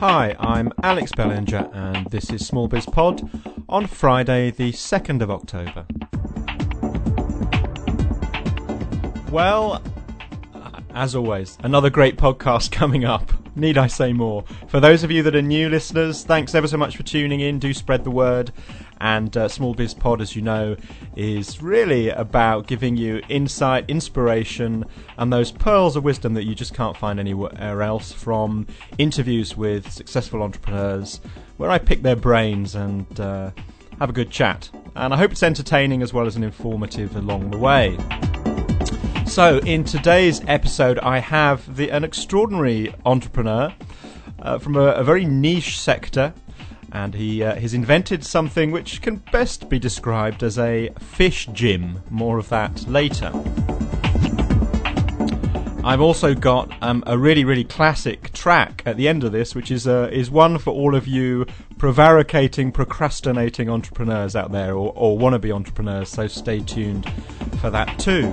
Hi, I'm Alex Bellinger, and this is Small Biz Pod on Friday, the 2nd of October. Well, uh, as always, another great podcast coming up. Need I say more? For those of you that are new listeners, thanks ever so much for tuning in. Do spread the word. And uh, Small Biz Pod, as you know, is really about giving you insight, inspiration, and those pearls of wisdom that you just can't find anywhere else from interviews with successful entrepreneurs, where I pick their brains and uh, have a good chat. And I hope it's entertaining as well as an informative along the way. So, in today's episode, I have the, an extraordinary entrepreneur uh, from a, a, very niche sector, and he uh, has invented something which can best be described as a fish gym. More of that later. I've also got um, a really, really classic track at the end of this, which is uh, is one for all of you prevaricating, procrastinating entrepreneurs out there, or, or wannabe entrepreneurs. So stay tuned for that too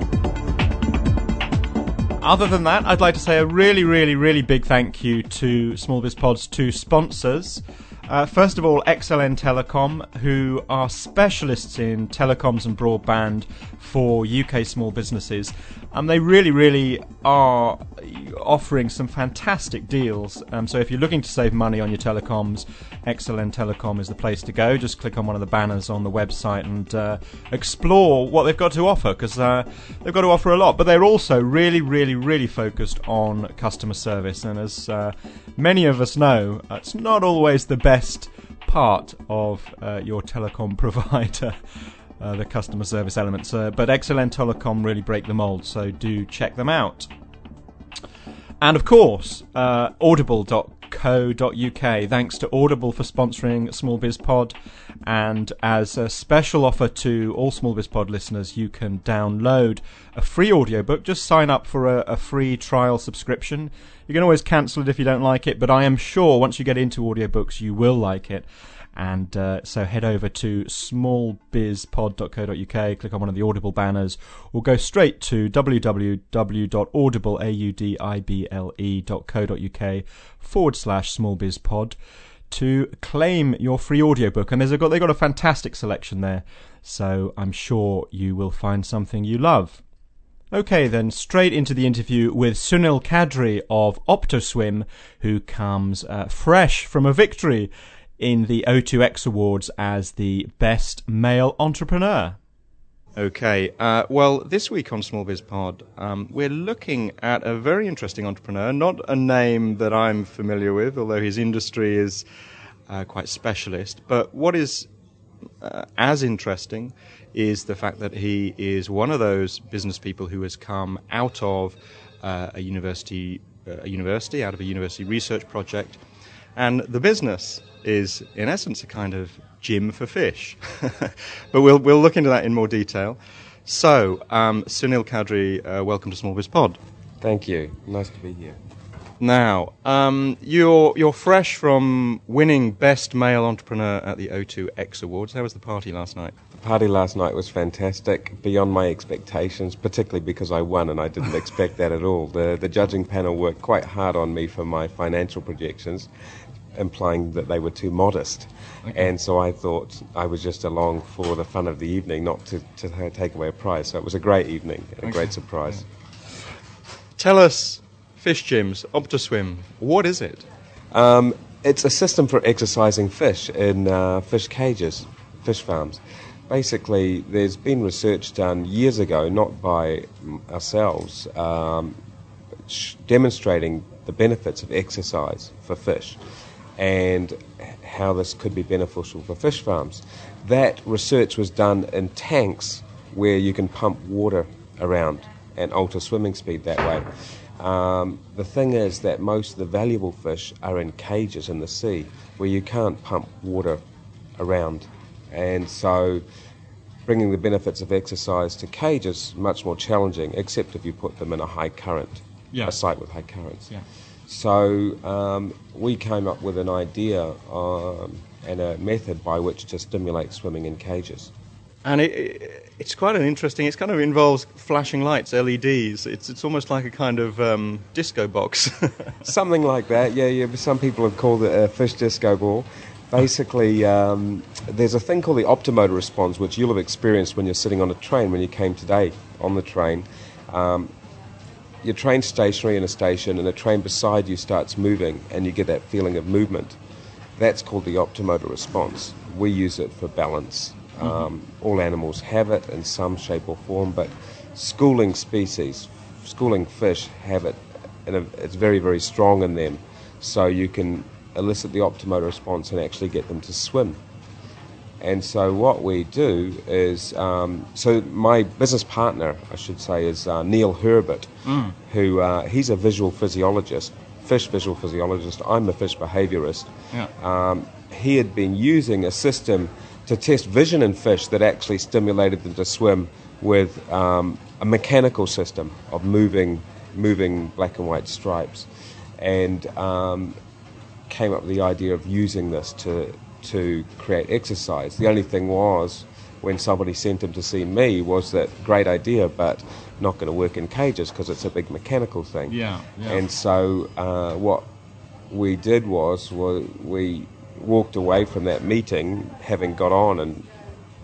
other than that, I'd like to say a really, really, really big thank you to Small Biz Pod's two sponsors. Uh, first of all, XLN Telecom, who are specialists in telecoms and broadband for UK small businesses. Um, they really, really are offering some fantastic deals. Um, so if you're looking to save money on your telecoms, XLN Telecom is the place to go. Just click on one of the banners on the website and uh, explore what they've got to offer because uh, they've got to offer a lot. But they're also really, really, really focused on customer service. And as uh, many of us know, it's not always the best part of uh, your telecom provider. Uh, the customer service elements, uh, but XLN Telecom really break the mold, so do check them out. And of course, uh, audible.co.uk. Thanks to Audible for sponsoring Small Biz Pod. And as a special offer to all Small Biz Pod listeners, you can download a free audiobook. Just sign up for a, a free trial subscription. You can always cancel it if you don't like it, but I am sure once you get into audiobooks, you will like it. And uh, so head over to smallbizpod.co.uk, click on one of the Audible banners, or go straight to www.audible.co.uk forward slash smallbizpod to claim your free audiobook. And there's a, they've got a fantastic selection there, so I'm sure you will find something you love. Okay, then straight into the interview with Sunil Kadri of Optoswim, who comes uh, fresh from a victory in the O2X Awards as the Best Male Entrepreneur. Okay, uh, well, this week on Small Biz Pod, um, we're looking at a very interesting entrepreneur, not a name that I'm familiar with, although his industry is uh, quite specialist. But what is uh, as interesting is the fact that he is one of those business people who has come out of uh, a university, uh, a university, out of a university research project, and the business is, in essence, a kind of gym for fish. but we'll, we'll look into that in more detail. So, um, Sunil Kadri, uh, welcome to Small Biz Pod. Thank you. Nice to be here. Now, um, you're you're fresh from winning Best Male Entrepreneur at the O2X Awards. How was the party last night? The party last night was fantastic, beyond my expectations, particularly because I won and I didn't expect that at all. The the judging panel worked quite hard on me for my financial projections, implying that they were too modest. Okay. And so I thought I was just along for the fun of the evening, not to, to take away a prize. So it was a great evening a okay. great surprise. Yeah. Tell us, fish gyms, Optoswim, what is it? Um, it's a system for exercising fish in uh, fish cages, fish farms. Basically, there's been research done years ago, not by ourselves, um, demonstrating the benefits of exercise for fish and how this could be beneficial for fish farms. That research was done in tanks where you can pump water around and alter swimming speed that way. Um, the thing is that most of the valuable fish are in cages in the sea where you can't pump water around. And so bringing the benefits of exercise to cages is much more challenging, except if you put them in a high current, yeah. a site with high currents. Yeah. So um, we came up with an idea um, and a method by which to stimulate swimming in cages. and it, it, it's quite an interesting. It kind of involves flashing lights, LEDs. It's it's almost like a kind of um, disco box. Something like that. Yeah, yeah. Some people have called it a fish disco ball. Basically, um, there's a thing called the optomotor response, which you'll have experienced when you're sitting on a train. When you came today on the train, um, your train stationary in a station, and a train beside you starts moving, and you get that feeling of movement. That's called the optomotor response. We use it for balance. Mm-hmm. Um, all animals have it in some shape or form, but schooling species, schooling fish have it, and it's very, very strong in them. So you can elicit the optomotor response and actually get them to swim. And so what we do is, um, so my business partner, I should say, is uh, Neil Herbert, mm. who uh, he's a visual physiologist, fish visual physiologist. I'm a fish behaviorist. Yeah. Um, he had been using a system to test vision in fish that actually stimulated them to swim with um, a mechanical system of moving, moving black and white stripes, and um, came up with the idea of using this to to create exercise. The only thing was, when somebody sent him to see me, was that great idea, but not going to work in cages because it's a big mechanical thing. Yeah. yeah. And so uh, what we did was, was we walked away from that meeting, having got on and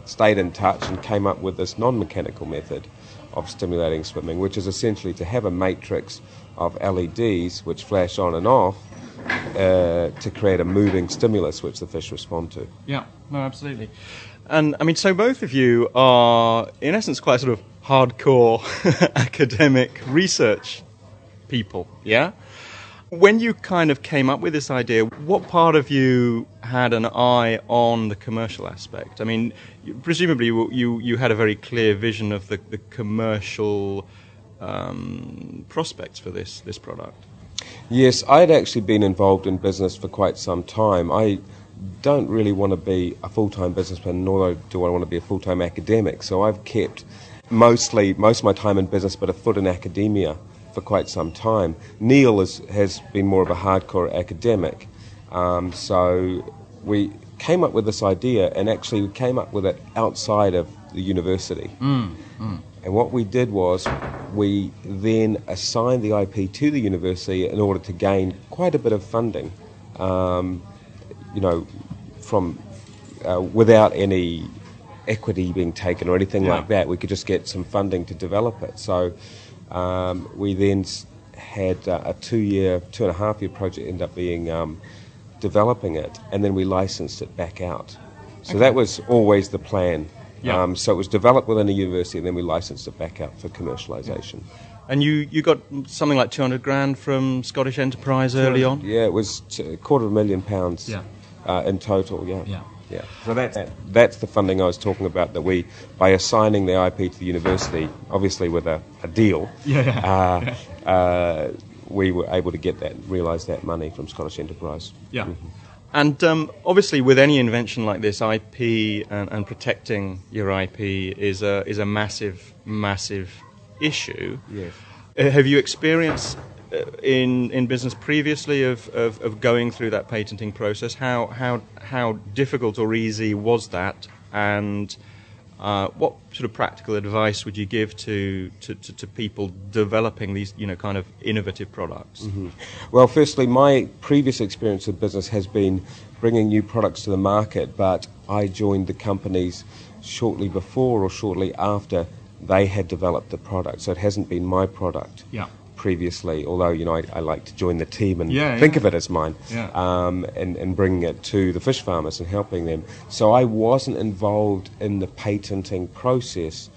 stayed in touch, and came up with this non-mechanical method of stimulating swimming, which is essentially to have a matrix of LEDs which flash on and off uh, to create a moving stimulus which the fish respond to. Yeah, no, absolutely. And I mean, so both of you are, in essence, quite sort of hardcore academic research people, yeah? When you kind of came up with this idea, what part of you had an eye on the commercial aspect? I mean, presumably you, you, you had a very clear vision of the, the commercial um, prospects for this, this product. Yes, I'd actually been involved in business for quite some time. I don't really want to be a full time businessman, nor do I want to be a full time academic. So I've kept mostly most of my time in business, but a foot in academia for quite some time. Neil is, has been more of a hardcore academic. Um, so we came up with this idea, and actually we came up with it outside of the university. Mm, mm. And what we did was we then assigned the IP to the university in order to gain quite a bit of funding, um, you know, from uh, without any equity being taken or anything yeah. like that. We could just get some funding to develop it. So um, we then had uh, a two-year, two and a half year project end up being um, developing it, and then we licensed it back out. So okay. that was always the plan. Yeah. Um, so it was developed within a university, and then we licensed it back out for commercialisation. And you, you got something like 200 grand from Scottish Enterprise early on? Yeah, it was a quarter of a million pounds yeah. uh, in total, yeah. yeah. Yeah. So that's, that's the funding I was talking about, that we, by assigning the IP to the university, obviously with a, a deal, yeah. Uh, uh, we were able to get that, realise that money from Scottish Enterprise. Yeah. Mm-hmm. And um, obviously, with any invention like this, IP and, and, protecting your IP is a is a massive, massive issue. Yes. Uh, have you experienced uh, in in business previously of, of, of, going through that patenting process? How how how difficult or easy was that? And uh, what sort of practical advice would you give to, to, to, to, people developing these, you know, kind of innovative products? Mm-hmm. Well, firstly, my previous experience of business has been bringing new products to the market, but I joined the companies shortly before or shortly after they had developed the product, so it hasn't been my product. Yeah previously, although you know I, I, like to join the team and yeah, think yeah. of it as mine, yeah. um, and, and bringing it to the fish farmers and helping them. So I wasn't involved in the patenting process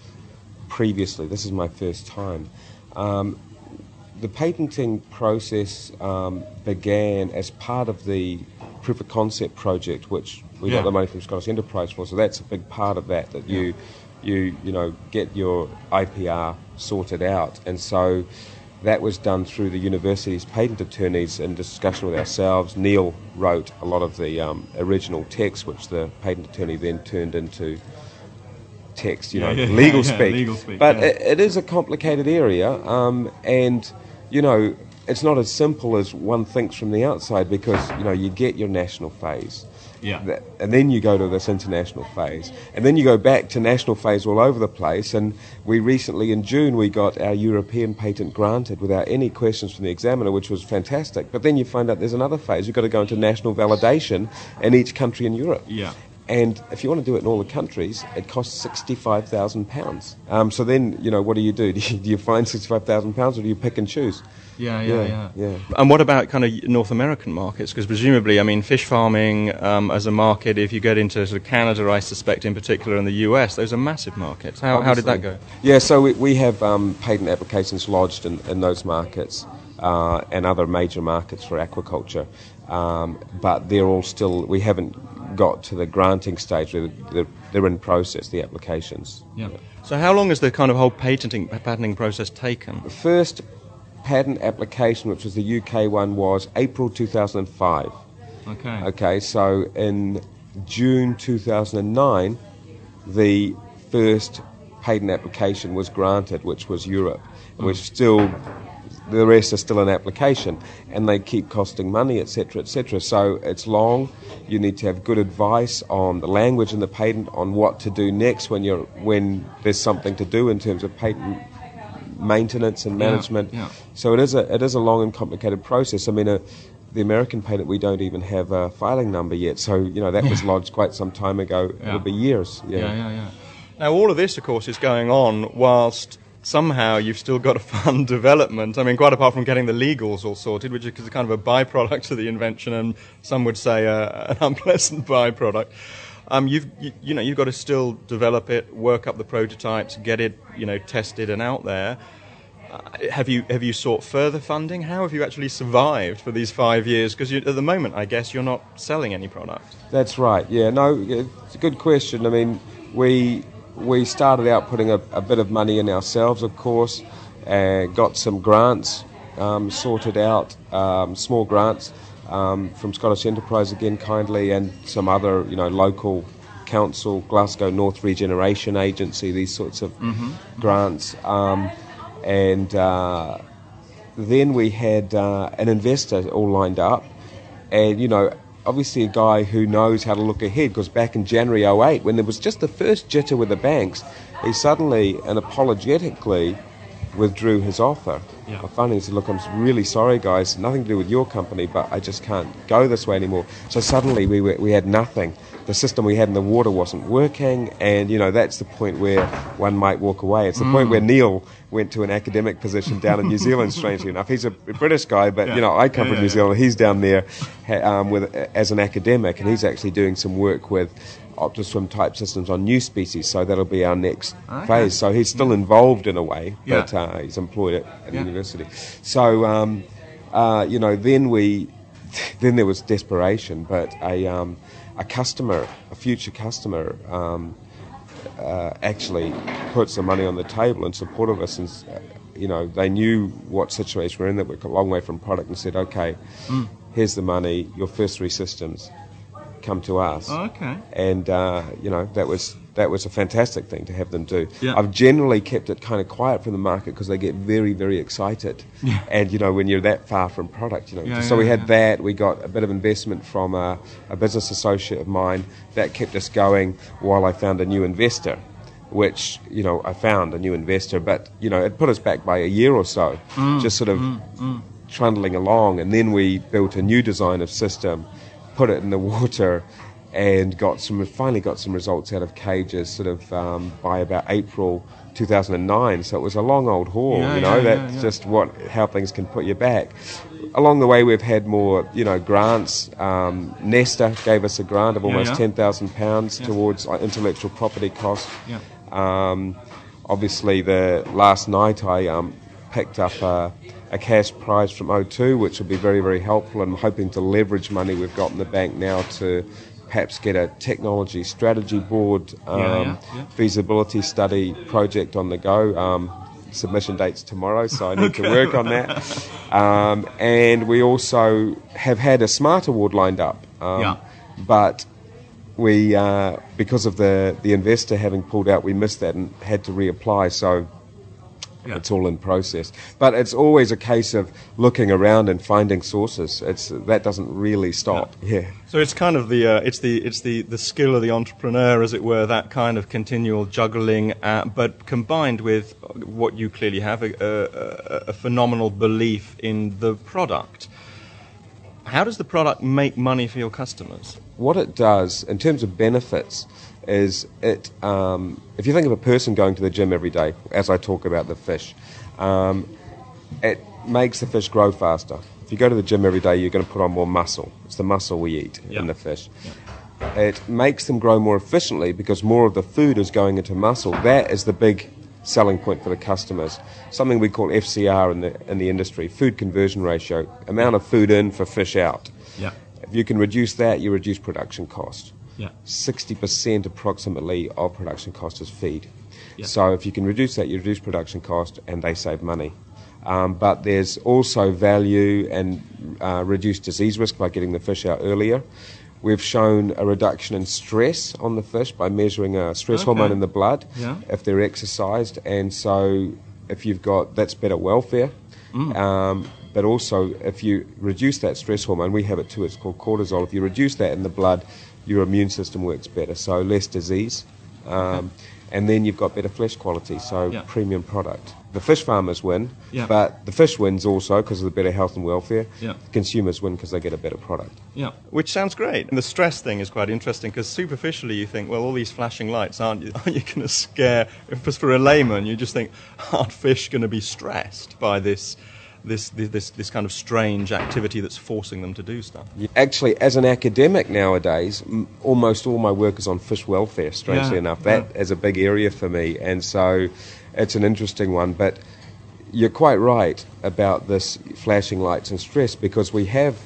previously. This is my first time. Um, the patenting process um, began as part of the proof of concept project, which we got the money from Scottish Enterprise for. So that's a big part of that. That you, you, you know, get your IPR sorted out, and so that was done through the university's patent attorneys in discussion with ourselves. Neil wrote a lot of the um, original text, which the patent attorney then turned into text, you know, yeah, legal, yeah, speak. legal, speak. But it, it is a complicated area, um, and you know, it's not as simple as one thinks from the outside because you know you get your national phase, Yeah. that, and then you go to this international phase, and then you go back to national phase all over the place. And we recently, in June, we got our European patent granted without any questions from the examiner, which was fantastic. But then you find out there's another phase. You've got to go into national validation in each country in Europe. Yeah. And if you want to do it in all the countries, it costs sixty-five thousand pounds. Um, so then, you know, what do you do? Do you, do you find sixty-five thousand pounds, or do you pick and choose? Yeah, Yeah, yeah. And what about kind of North American markets? Because presumably, I mean, fish farming um, as a market, if you get into sort of Canada, I suspect in particular, and the US, those are massive markets. How, how did that go? Yeah, so we, we have um, patent applications lodged in, in those markets uh, and other major markets for aquaculture, um, but they're all still, we haven't got to the granting stage. They're, they're, they're in process, the applications. Yeah. So how long has the kind of whole patenting patenting process taken? The first patent application, which was the UK one, was April 2005. Okay. Okay, so in June 2009, the first patent application was granted, which was Europe. And we're mm. still, the rest are still in application, and they keep costing money, etc., etc. So it's long. You need to have good advice on the language in the patent, on what to do next when you're when there's something to do in terms of patent maintenance and management. yeah. So it is a it is a long and complicated process. I mean, uh, the American patent we don't even have a filing number yet. So you know that was lodged quite some time ago. Yeah. It'll be years. Yeah. Yeah, yeah, yeah. Now, all of this, of course, is going on whilst somehow you've still got to fund development. I mean, quite apart from getting the legals all sorted, which is kind of a byproduct of the invention, and some would say uh, an unpleasant byproduct. Um, you've, you, you know, you've got to still develop it, work up the prototypes, get it, you know, tested and out there. Uh, have you have you sought further funding? How have you actually survived for these five years? Because at the moment, I guess you're not selling any product. That's right. Yeah. No, it's a good question. I mean, we we started out putting a, a bit of money in ourselves, of course, and got some grants um, sorted out, um, small grants um, from Scottish Enterprise again, kindly, and some other, you know, local council, Glasgow North Regeneration Agency, these sorts of grants, um, and. Uh, then we had uh, an investor all lined up, and you know, obviously a guy who knows how to look ahead. Because back in January 08, when there was just the first jitter with the banks, he suddenly and apologetically withdrew his offer. Yeah. Finally said, "Look, I'm really sorry, guys. Nothing to do with your company, but I just can't go this way anymore." So suddenly we were, we had nothing. The system we had in the water wasn't working, and you know that's the point where one might walk away. It's the point where Neil went to an academic position down in New Zealand. Strangely enough, he's a British guy, but you know I come Yeah, from yeah, New yeah. Zealand. He's down there um, with as an academic, and he's actually doing some work with Optoswim type systems on new species. So that'll be our next Okay. phase. So he's still involved in a way, Yeah. but uh, he's employed at, at Yeah. university. So um, uh, you know, then we, then there was desperation, but a um, a customer, a future customer. Um, uh, actually put some money on the table in support of us, and uh, you know they knew what situation we're in, that we're a long way from product, and said, "Okay, Mm. here's the money. Your first three systems come to us." okay. and uh, you know that was that was a fantastic thing to have them do. Yeah. I've generally kept it kind of quiet from the market because they get very very excited, and you know when you're that far from product, you know. Yeah, so yeah, we had yeah. that. We got a bit of investment from a, a business associate of mine that kept us going while I found a new investor. Which you know, I found a new investor, but you know, it put us back by a year or so, Mm, just sort of trundling along, and then we built a new design of system, put it in the water, and got some. Finally, got some results out of cages, sort of um, by about April 2009. So it was a long old haul, Yeah, you know. yeah, that's yeah, just what how things can put you back. Along the way, we've had more, you know, grants. Um, Nesta gave us a grant of almost ten thousand pounds towards uh, intellectual property costs. Um, obviously, the last night I um, picked up a, a cash prize from O2, which will be very, very helpful. I'm hoping to leverage money we've got in the bank now to perhaps get a technology strategy board, um, Yeah, yeah, yeah. feasibility study project on the go. Um, submission dates tomorrow, so I need to work on that. Um, and we also have had a smart award lined up. Um. But we, uh, because of the, the investor having pulled out, we missed that and had to reapply. So Yeah. It's all in process. But it's always a case of looking around and finding sources. It's that doesn't really stop. Yeah. yeah. So it's kind of the uh, it's the it's the, the skill of the entrepreneur, as it were, that kind of continual juggling, uh, but combined with what you clearly have a, a, a phenomenal belief in the product. How does the product make money for your customers? What it does in terms of benefits is it, um, if you think of a person going to the gym every day, as I talk about the fish, um, it makes the fish grow faster. If you go to the gym every day, you're going to put on more muscle. It's the muscle we eat yeah. in the fish. Yeah. It makes them grow more efficiently because more of the food is going into muscle. That is the big selling point for the customers. Something we call FCR in the in the industry, food conversion ratio, amount of food in for fish out. Yeah. If you can reduce that, you reduce production cost. Yeah. 60% approximately of production cost is feed. Yeah. So if you can reduce that, you reduce production cost and they save money. Um, but there's also value and uh, reduced disease risk by getting the fish out earlier. We've shown a reduction in stress on the fish by measuring a stress okay. hormone in the blood yeah. if they're exercised, and so if you've got that's better welfare. Mm. Um, but also, if you reduce that stress hormone, we have it too. It's called cortisol. If you reduce that in the blood, your immune system works better, so less disease. Um, and then you've got better flesh quality, so yeah. premium product. The fish farmers win, yeah. but the fish wins also because of the better health and welfare. Yeah. consumers win because they get a better product. Yeah, which sounds great. And the stress thing is quite interesting because superficially you think, well, all these flashing lights, aren't you, aren't you going to scare? If for a layman, you just think, aren't fish going to be stressed by this? This, this, this kind of strange activity that's forcing them to do stuff. Actually, as an academic nowadays, m- almost all my work is on fish welfare, strangely yeah, enough. That yeah. is a big area for me, and so it's an interesting one. But you're quite right about this flashing lights and stress because we have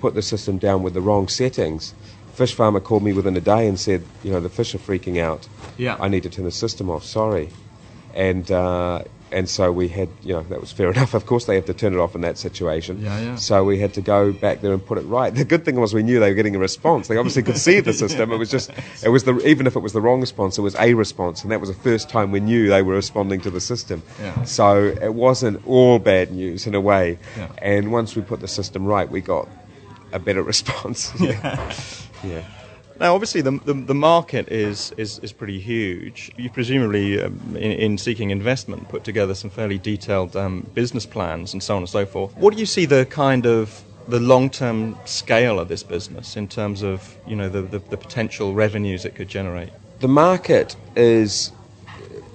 put the system down with the wrong settings. Fish farmer called me within a day and said, you know, the fish are freaking out. Yeah. I need to turn the system off. Sorry. And uh, and so we had, you know, that was fair enough. Of course, they have to turn it off in that situation. Yeah, yeah. So we had to go back there and put it right. The good thing was we knew they were getting a response. They obviously could see the system. It was just, it was the even if it was the wrong response, it was a response, and that was the first time we knew they were responding to the system. Yeah. So it wasn't all bad news in a way. Yeah. And once we put the system right, we got a better response. yeah. yeah. Now, obviously, the, the, the, market is, is, is pretty huge. You presumably, um, in, in, seeking investment, put together some fairly detailed um, business plans and so on and so forth. What do you see the kind of the long-term scale of this business in terms of you know the, the, the potential revenues it could generate? The market is,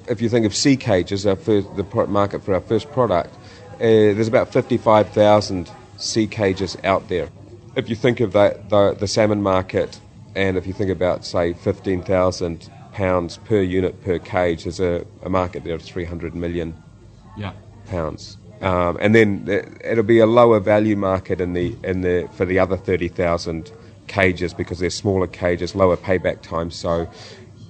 if you think of sea cages, our first, the market for our first product, uh, there's about 55,000 sea cages out there. If you think of that, the, the salmon market and if you think about, say, 15,000 pounds per unit per cage, there's a, a market there of 300 million yeah. pounds. Um, and then it'll be a lower value market in the, in the, for the other 30,000 cages because they're smaller cages, lower payback time. So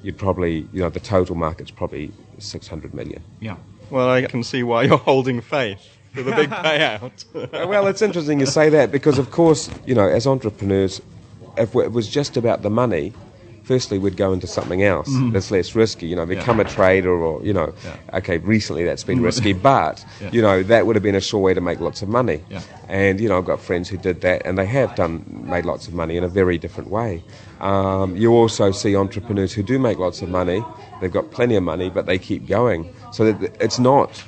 you'd probably, you know, the total market's probably 600 million. Yeah. Well, I can see why you're holding faith for the big payout. well, it's interesting you say that because, of course, you know, as entrepreneurs, if it was just about the money, firstly we'd go into something else mm. that's less risky. You know, become yeah. a trader, or you know, yeah. okay, recently that's been risky, but yeah. you know that would have been a sure way to make lots of money. And you know, I've got friends who did that, and they have done made lots of money in a very different way. Um, you also see entrepreneurs who do make lots of money. They've got plenty of money, but they keep going. So it's not.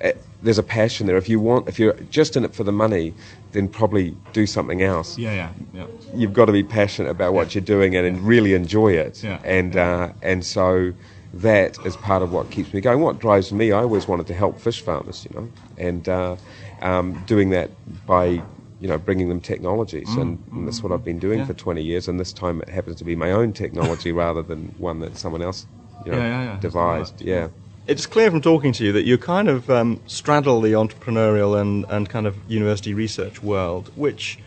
It, there's a passion there. If you want, if you're just in it for the money, then probably do something else. Yeah, yeah, yeah. You've got to be passionate about what you're doing and, and really enjoy it. Yeah. And uh, and so that is part of what keeps me going. What drives me, I always wanted to help fish farmers, you know, and uh, um, doing that by you know bringing them technologies, mm, and, and, that's what I've been doing yeah. for 20 years. And this time it happens to be my own technology rather than one that someone else, you know, yeah, yeah, devised. Yeah it's clear from talking to you that you kind of um, straddle the entrepreneurial and, and kind of university research world, which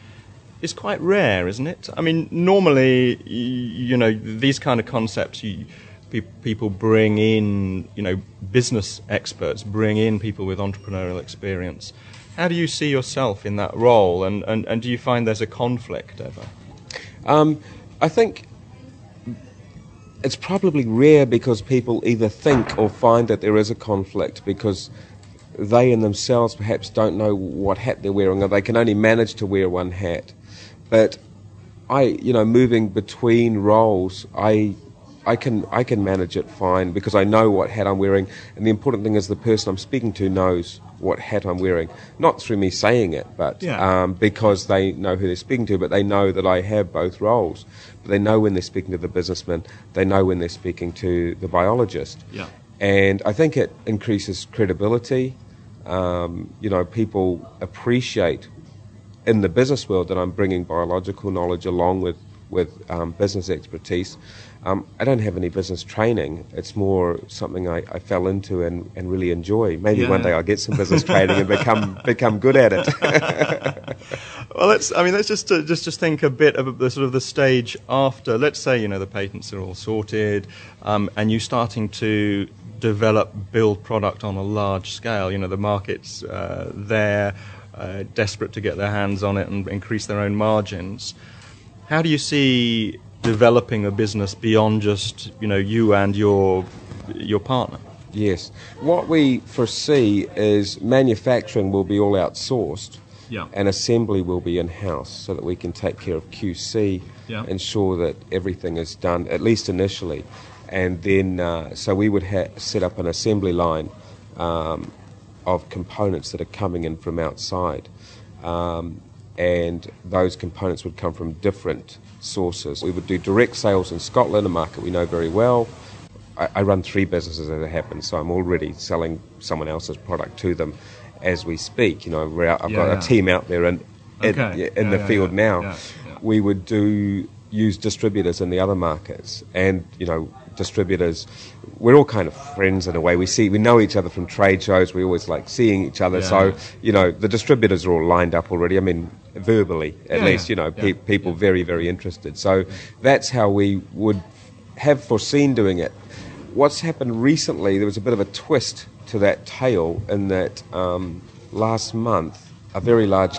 is quite rare, isn't it? I mean, normally, you, know, these kind of concepts, you, pe- people bring in, you know, business experts, bring in people with entrepreneurial experience. How do you see yourself in that role, and, and, and do you find there's a conflict ever? Um, I think it's probably rare because people either think or find that there is a conflict because they in themselves perhaps don't know what hat they're wearing, or they can only manage to wear one hat. But I, you know, moving between roles, I, I can I can manage it fine because I know what hat I'm wearing, and the important thing is the person I'm speaking to knows what hat I'm wearing, not through me saying it, but Yeah. um, because they know who they're speaking to, but they know that I have both roles. They know when they're speaking to the businessman, they know when they're speaking to the biologist. Yeah. And I think it increases credibility. Um, you know, people appreciate in the business world that I'm bringing biological knowledge along with with um, business expertise. Um, I don't have any business training. It's more something I, I fell into and, and really enjoy. Maybe Yeah. one day I'll get some business training and become become good at it. Well, let's. I mean, let's just uh, just just think a bit of the sort of the stage after. Let's say you know the patents are all sorted, um, and you're starting to develop, build product on a large scale. You know the market's uh, there, uh, desperate to get their hands on it and increase their own margins. How do you see developing a business beyond just you know you and your your partner? yes. What we foresee is manufacturing will be all outsourced. Yeah. And assembly will be in house so that we can take care of QC, Yeah. ensure that everything is done, at least initially. And then, uh, so we would ha- set up an assembly line um, of components that are coming in from outside. Um, and those components would come from different sources. We would do direct sales in Scotland, a market we know very well. I, I run three businesses as it happens, so I'm already selling someone else's product to them as we speak. You know, we're out, I've Yeah, got yeah. a team out there in, in, Okay. in Yeah, the field now. We would do use distributors in the other markets, and you know, distributors. We're all kind of friends in a way. We see, we know each other from trade shows. We always like seeing each other. Yeah. So you know, the distributors are all lined up already. I mean, verbally at Yeah, least. You know, pe- people very very interested. So that's how we would have foreseen doing it. What's happened recently, there was a bit of a twist to that tale in that um, last month, a very large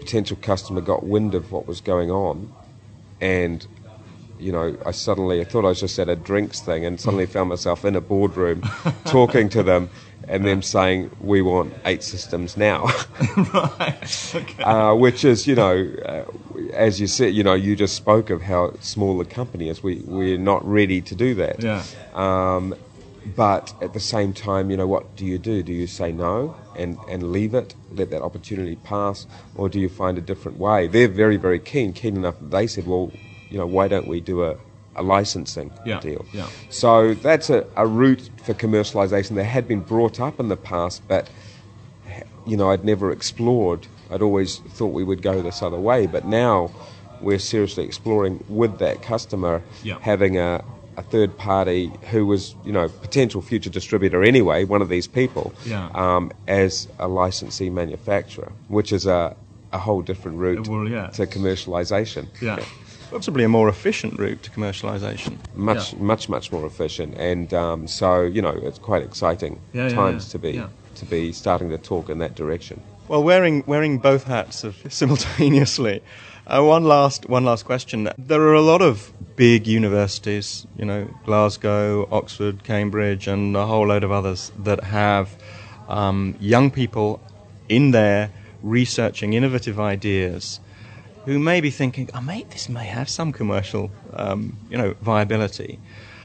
potential customer got wind of what was going on, and you know, I suddenly I thought I was just at a drinks thing, and suddenly found myself in a boardroom talking to them, and them saying, "We want eight systems now." right. Okay. uh, which is, you know, uh, as you said, you know, you just spoke of how small the company is. We we're not ready to do that. Yeah. Um, but at the same time, you know, what do you do? Do you say no and, and leave it, let that opportunity pass, or do you find a different way? They're very, very keen, keen enough that they said, well, you know, why don't we do a, a licensing Yeah, deal? yeah. So that's a, a route for commercialization that had been brought up in the past, but you know, I'd never explored. I'd always thought we would go this other way, but now we're seriously exploring with that customer Yeah. having a, a third party who was, you know, potential future distributor anyway, one of these people, Yeah. um, as a licensee manufacturer, which is a, a whole different route Well, yeah. to commercialization. Yeah. Possibly a more efficient route to commercialization. Much, Yeah. much, much more efficient, and um, so you know it's quite exciting Yeah, yeah, times yeah. to be Yeah. to be starting to talk in that direction. Well, wearing wearing both hats of, simultaneously. Uh, one last one last question. There are a lot of big universities, you know, Glasgow, Oxford, Cambridge, and a whole load of others that have um, young people in there researching innovative ideas who may be thinking, "Oh, mate, this may have some commercial, um, you know, viability."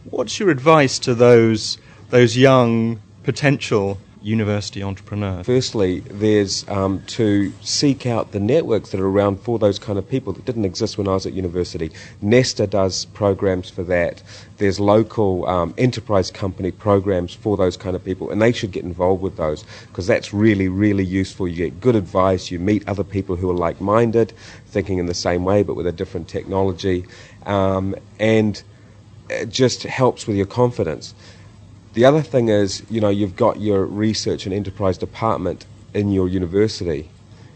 What's your advice to those those young potential university entrepreneur? Firstly, there's um, to seek out the networks that are around for those kind of people that didn't exist when I was at university. Nesta does programs for that. There's local um, enterprise company programs for those kind of people, and they should get involved with those because that's really, really useful. You get good advice, you meet other people who are like minded, thinking in the same way but with a different technology, um, and it just helps with your confidence. The other thing is, you know, you've got your research and enterprise department in your university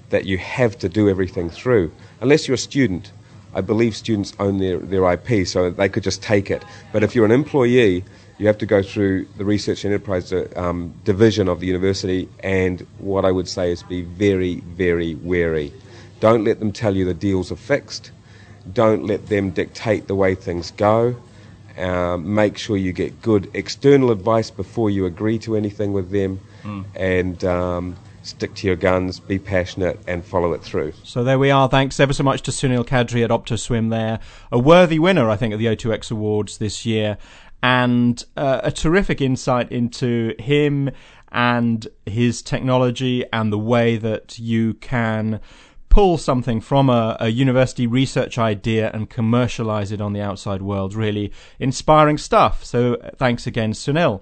that you have to do everything through. Unless you're a student, I believe students own their, their IP, so they could just take it. But if you're an employee, you have to go through the research and enterprise uh, um, division of the university, and what I would say is be very, very wary. Don't let them tell you the deals are fixed. Don't let them dictate the way things go. Um, make sure you get good external advice before you agree to anything with them. and um, stick to your guns, be passionate, and follow it through. So there we are. Thanks ever so much to Sunil Kadri at OptoSwim there. A worthy winner, I think, of the O2X Awards this year. And uh, a terrific insight into him and his technology and the way that you can pull something from a, a, university research idea and commercialize it on the outside world. Really inspiring stuff. So thanks again, Sunil.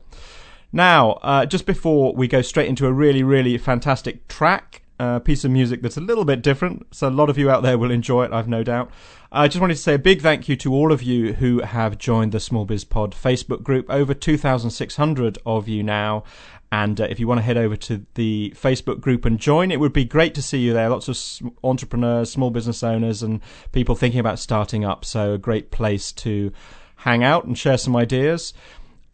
Now, uh, just before we go straight into a really, really fantastic track, uh, piece of music that's a little bit different, so a lot of you out there will enjoy it, I've no doubt. I just wanted to say a big thank you to all of you who have joined the Small Biz Pod Facebook group. Over 2,600 of you now. And uh, if you want to head over to the Facebook group and join, it would be great to see you there. Lots of entrepreneurs, small business owners, and people thinking about starting up. So, a great place to hang out and share some ideas.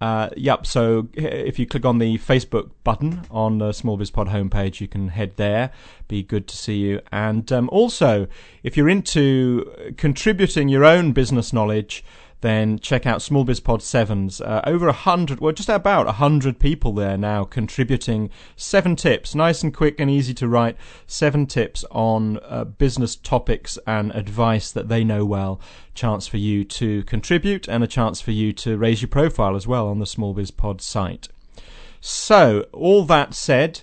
Uh, yep. So if you click on the Facebook button on the Small Biz Pod homepage, you can head there. Be good to see you. And um, also, if you're into contributing your own business knowledge, then check out Small Biz Pod Sevens. Uh, over a hundred, well, just about a hundred people there now contributing seven tips, nice and quick and easy to write. Seven tips on uh, business topics and advice that they know well. Chance for you to contribute and a chance for you to raise your profile as well on the Small Biz Pod site. So, all that said,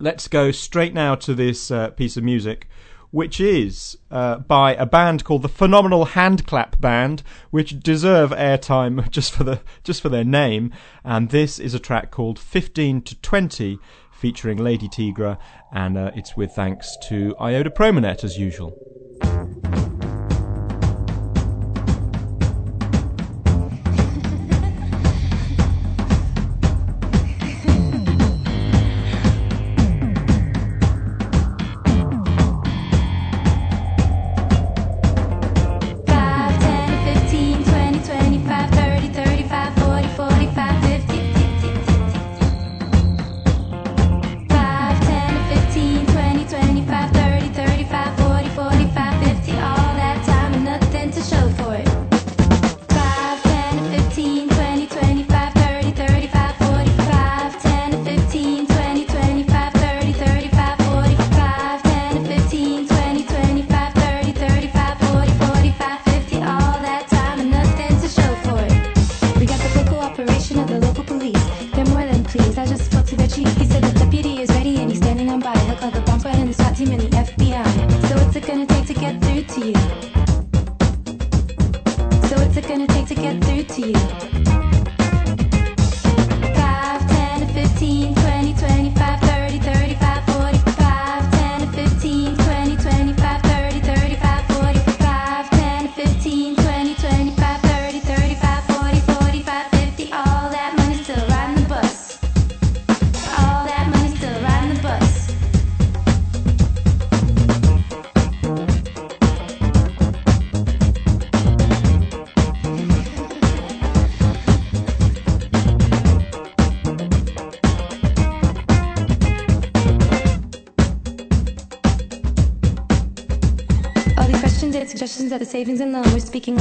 let's go straight now to this uh, piece of music which is uh, by a band called the Phenomenal Handclap Band, which deserve airtime just for the just for their name. And this is a track called 15 to 20, featuring Lady Tigra, and uh, it's with thanks to IODA Promonet as usual. Savings and loan. We're speaking